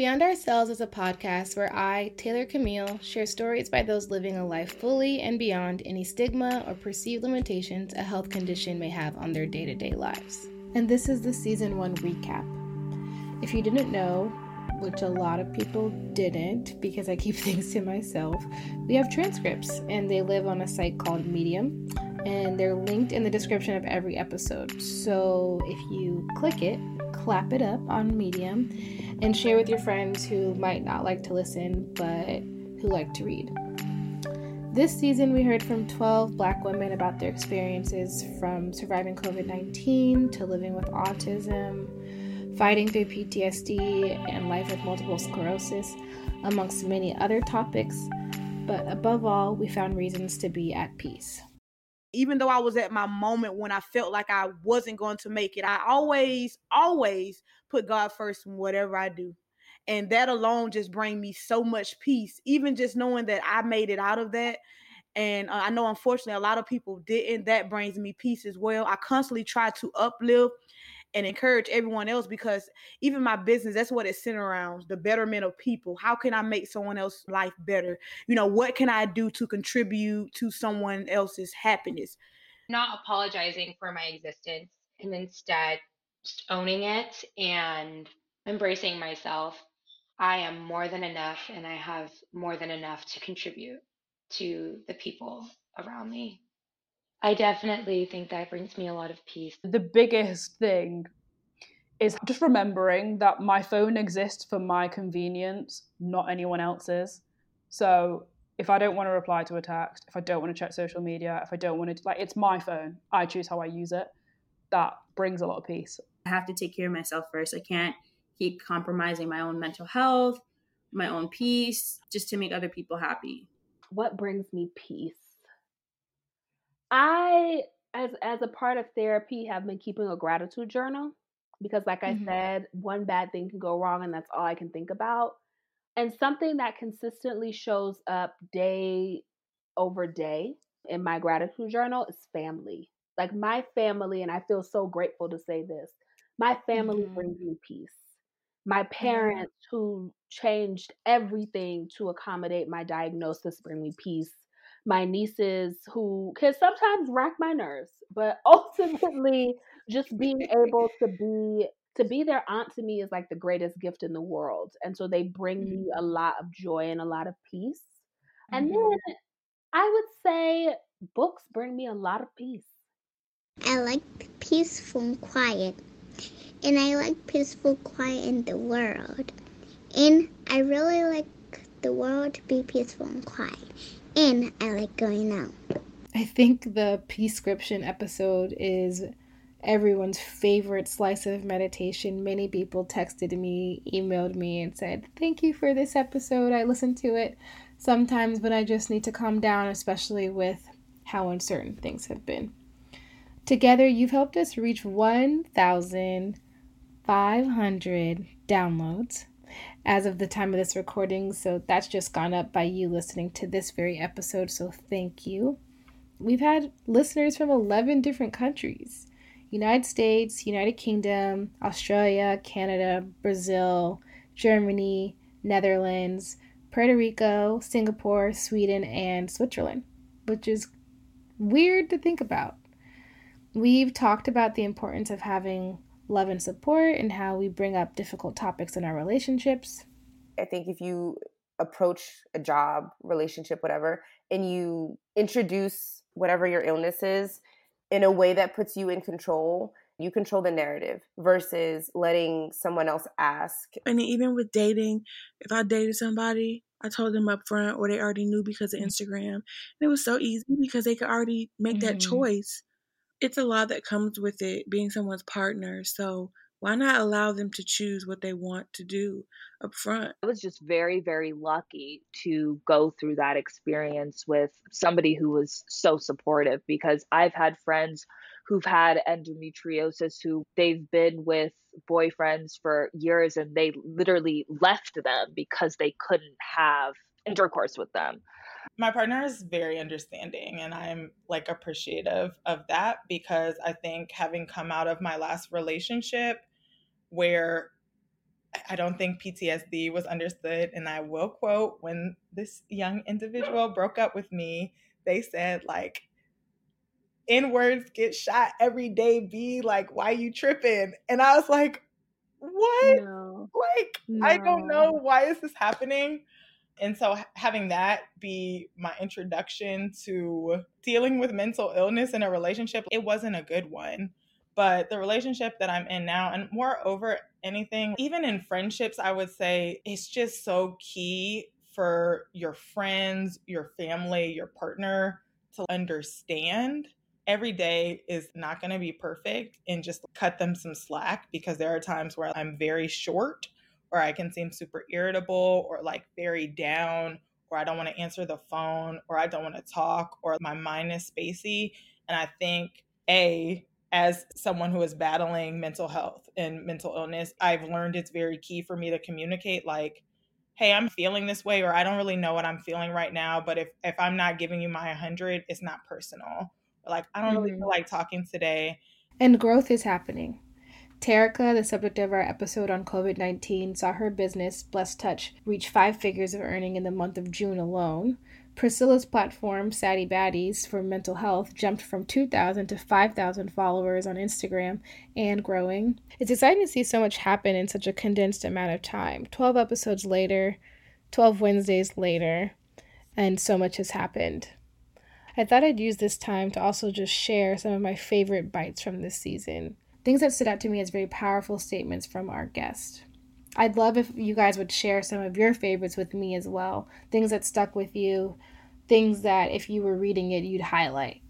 Beyond Ourselves is a podcast where I, Taylor Camille, share stories by those living a life fully and beyond any stigma or perceived limitations a health condition may have on their day to day lives. And this is the season one recap. If you didn't know, which a lot of people didn't because I keep things to myself, we have transcripts and they live on a site called Medium and they're linked in the description of every episode. So if you click it, clap it up on Medium, and share with your friends who might not like to listen but who like to read. This season, we heard from 12 Black women about their experiences from surviving COVID 19 to living with autism, fighting through PTSD, and life with multiple sclerosis, amongst many other topics. But above all, we found reasons to be at peace even though I was at my moment when I felt like I wasn't going to make it, I always, always put God first in whatever I do. And that alone just bring me so much peace, even just knowing that I made it out of that. And uh, I know, unfortunately, a lot of people didn't. That brings me peace as well. I constantly try to uplift and encourage everyone else because even my business that's what it's centered around the betterment of people. How can i make someone else's life better? You know what can i do to contribute to someone else's happiness? Not apologizing for my existence and instead just owning it and embracing myself. I am more than enough and i have more than enough to contribute to the people around me I definitely think that brings me a lot of peace. The biggest thing is just remembering that my phone exists for my convenience, not anyone else's. So if I don't want to reply to a text, if I don't want to check social media, if I don't want to, like, it's my phone. I choose how I use it. That brings a lot of peace. I have to take care of myself first. I can't keep compromising my own mental health, my own peace, just to make other people happy. What brings me peace? I as as a part of therapy have been keeping a gratitude journal because like I mm-hmm. said, one bad thing can go wrong and that's all I can think about. And something that consistently shows up day over day in my gratitude journal is family. Like my family, and I feel so grateful to say this my family mm-hmm. brings me peace. My parents, mm-hmm. who changed everything to accommodate my diagnosis, bring me peace my nieces who can sometimes rack my nerves, but ultimately just being able to be to be their aunt to me is like the greatest gift in the world. And so they bring me a mm-hmm. lot of joy and a lot of peace. And mm-hmm. then I would say books bring me a lot of peace. I like peaceful and quiet. And I like peaceful quiet in the world. And I really like the world to be peaceful and quiet I like going out. I think the Prescription episode is everyone's favorite slice of meditation. Many people texted me, emailed me, and said, Thank you for this episode. I listen to it sometimes, but I just need to calm down, especially with how uncertain things have been. Together, you've helped us reach 1,500 downloads as of the time of this recording. So that's just gone up by you listening to this very episode. So thank you. We've had listeners from 11 different countries United States, United Kingdom, Australia, Canada, Brazil, Germany, Netherlands, Puerto Rico, Singapore, Sweden, and Switzerland, which is weird to think about. We've talked about the importance of having love and support and how we bring up difficult topics in our relationships. I think if you approach a job, relationship, whatever, and you introduce whatever your illness is in a way that puts you in control, you control the narrative versus letting someone else ask. And even with dating, if I dated somebody, I told them up front or they already knew because of mm. Instagram. And it was so easy because they could already make mm-hmm. that choice it's a lot that comes with it being someone's partner. So why not allow them to choose what they want to do up front? I was just very, very lucky to go through that experience with somebody who was so supportive because I've had friends who've had endometriosis who they've been with boyfriends for years and they literally left them because they couldn't have intercourse with them my partner is very understanding and I'm like appreciative of that because I think having come out of my last relationship where I don't think PTSD was understood. And I will quote when this young individual broke up with me, they said, like, N words get shot every day, be Like, why you tripping? And I was like, what? No. Like, no. I don't know. Why is this happening? And so having that be my introduction to dealing with mental illness in a relationship, it wasn't a good one. But the relationship that I'm in now, and moreover, anything, even in friendships, I would say it's just so key for your friends, your family, your partner to understand every day is not going to be perfect and just cut them some slack because there are times where I'm very short or I can seem super irritable or like very down or I don't want to answer the phone or I don't want to talk or my mind is spacey. And I think, A, as someone who is battling mental health and mental illness, I've learned it's very key for me to communicate like, hey, I'm feeling this way, or I don't really know what I'm feeling right now. But if if I'm not giving you my 100, it's not personal. Like, I don't mm-hmm. really feel like talking today. And growth is happening. Terica, the subject of our episode on COVID 19, saw her business, Blessed Touch, reach five figures of earning in the month of June alone. Priscilla's platform, Saddy Baddies, for mental health jumped from 2,000 to 5,000 followers on Instagram and growing. It's exciting to see so much happen in such a condensed amount of time. 12 episodes later, 12 Wednesdays later, and so much has happened. I thought I'd use this time to also just share some of my favorite bites from this season. Things that stood out to me as very powerful statements from our guest. I'd love if you guys would share some of your favorites with me as well. Things that stuck with you, things that if you were reading it, you'd highlight.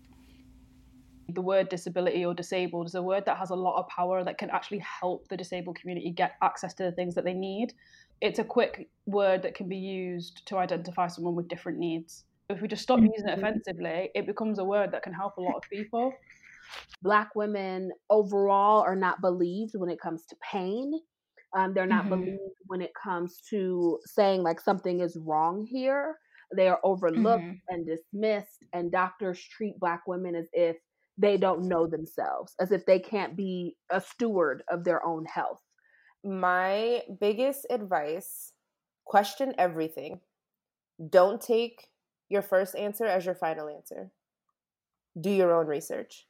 The word disability or disabled is a word that has a lot of power that can actually help the disabled community get access to the things that they need. It's a quick word that can be used to identify someone with different needs. If we just stop using it mm-hmm. offensively, it becomes a word that can help a lot of people. Black women overall are not believed when it comes to pain um, they're not mm-hmm. believed when it comes to saying like something is wrong here. They are overlooked mm-hmm. and dismissed, and doctors treat Black women as if they don't know themselves, as if they can't be a steward of their own health. My biggest advice question everything. Don't take your first answer as your final answer. Do your own research.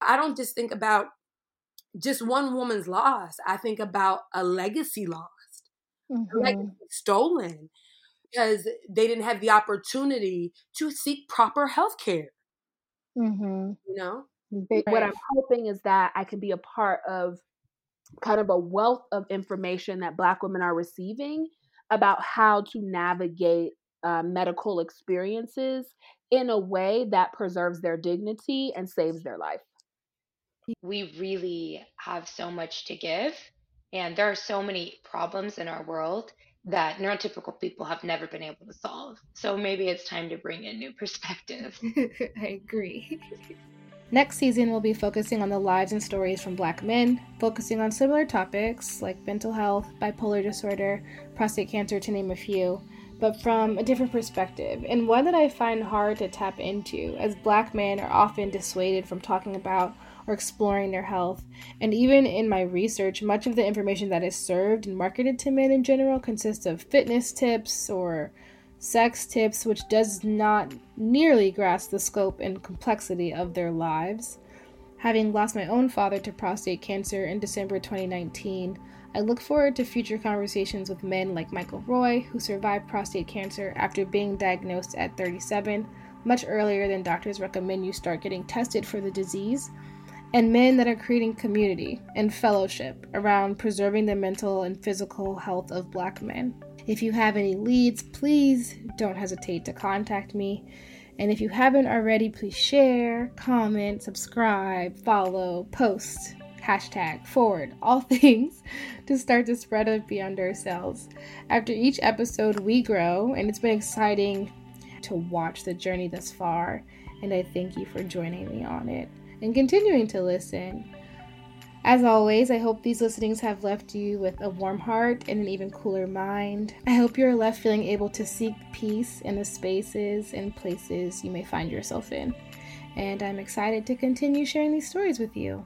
I don't just think about just one woman's loss. I think about a legacy lost, mm-hmm. a legacy stolen because they didn't have the opportunity to seek proper health care. Mm-hmm. You know? What I'm hoping is that I can be a part of kind of a wealth of information that Black women are receiving about how to navigate uh, medical experiences in a way that preserves their dignity and saves their life we really have so much to give. And there are so many problems in our world that neurotypical people have never been able to solve. So maybe it's time to bring in new perspective. I agree. Next season, we'll be focusing on the lives and stories from Black men, focusing on similar topics like mental health, bipolar disorder, prostate cancer, to name a few, but from a different perspective, and one that I find hard to tap into, as Black men are often dissuaded from talking about or exploring their health. And even in my research, much of the information that is served and marketed to men in general consists of fitness tips or sex tips, which does not nearly grasp the scope and complexity of their lives. Having lost my own father to prostate cancer in December 2019, I look forward to future conversations with men like Michael Roy, who survived prostate cancer after being diagnosed at 37, much earlier than doctors recommend you start getting tested for the disease, and men that are creating community and fellowship around preserving the mental and physical health of black men. If you have any leads, please don't hesitate to contact me. And if you haven't already, please share, comment, subscribe, follow, post, hashtag, forward, all things to start the spread of Beyond Ourselves. After each episode, we grow, and it's been exciting to watch the journey thus far. And I thank you for joining me on it and continuing to listen. As always, I hope these listenings have left you with a warm heart and an even cooler mind. I hope you're left feeling able to seek peace in the spaces and places you may find yourself in. And I'm excited to continue sharing these stories with you.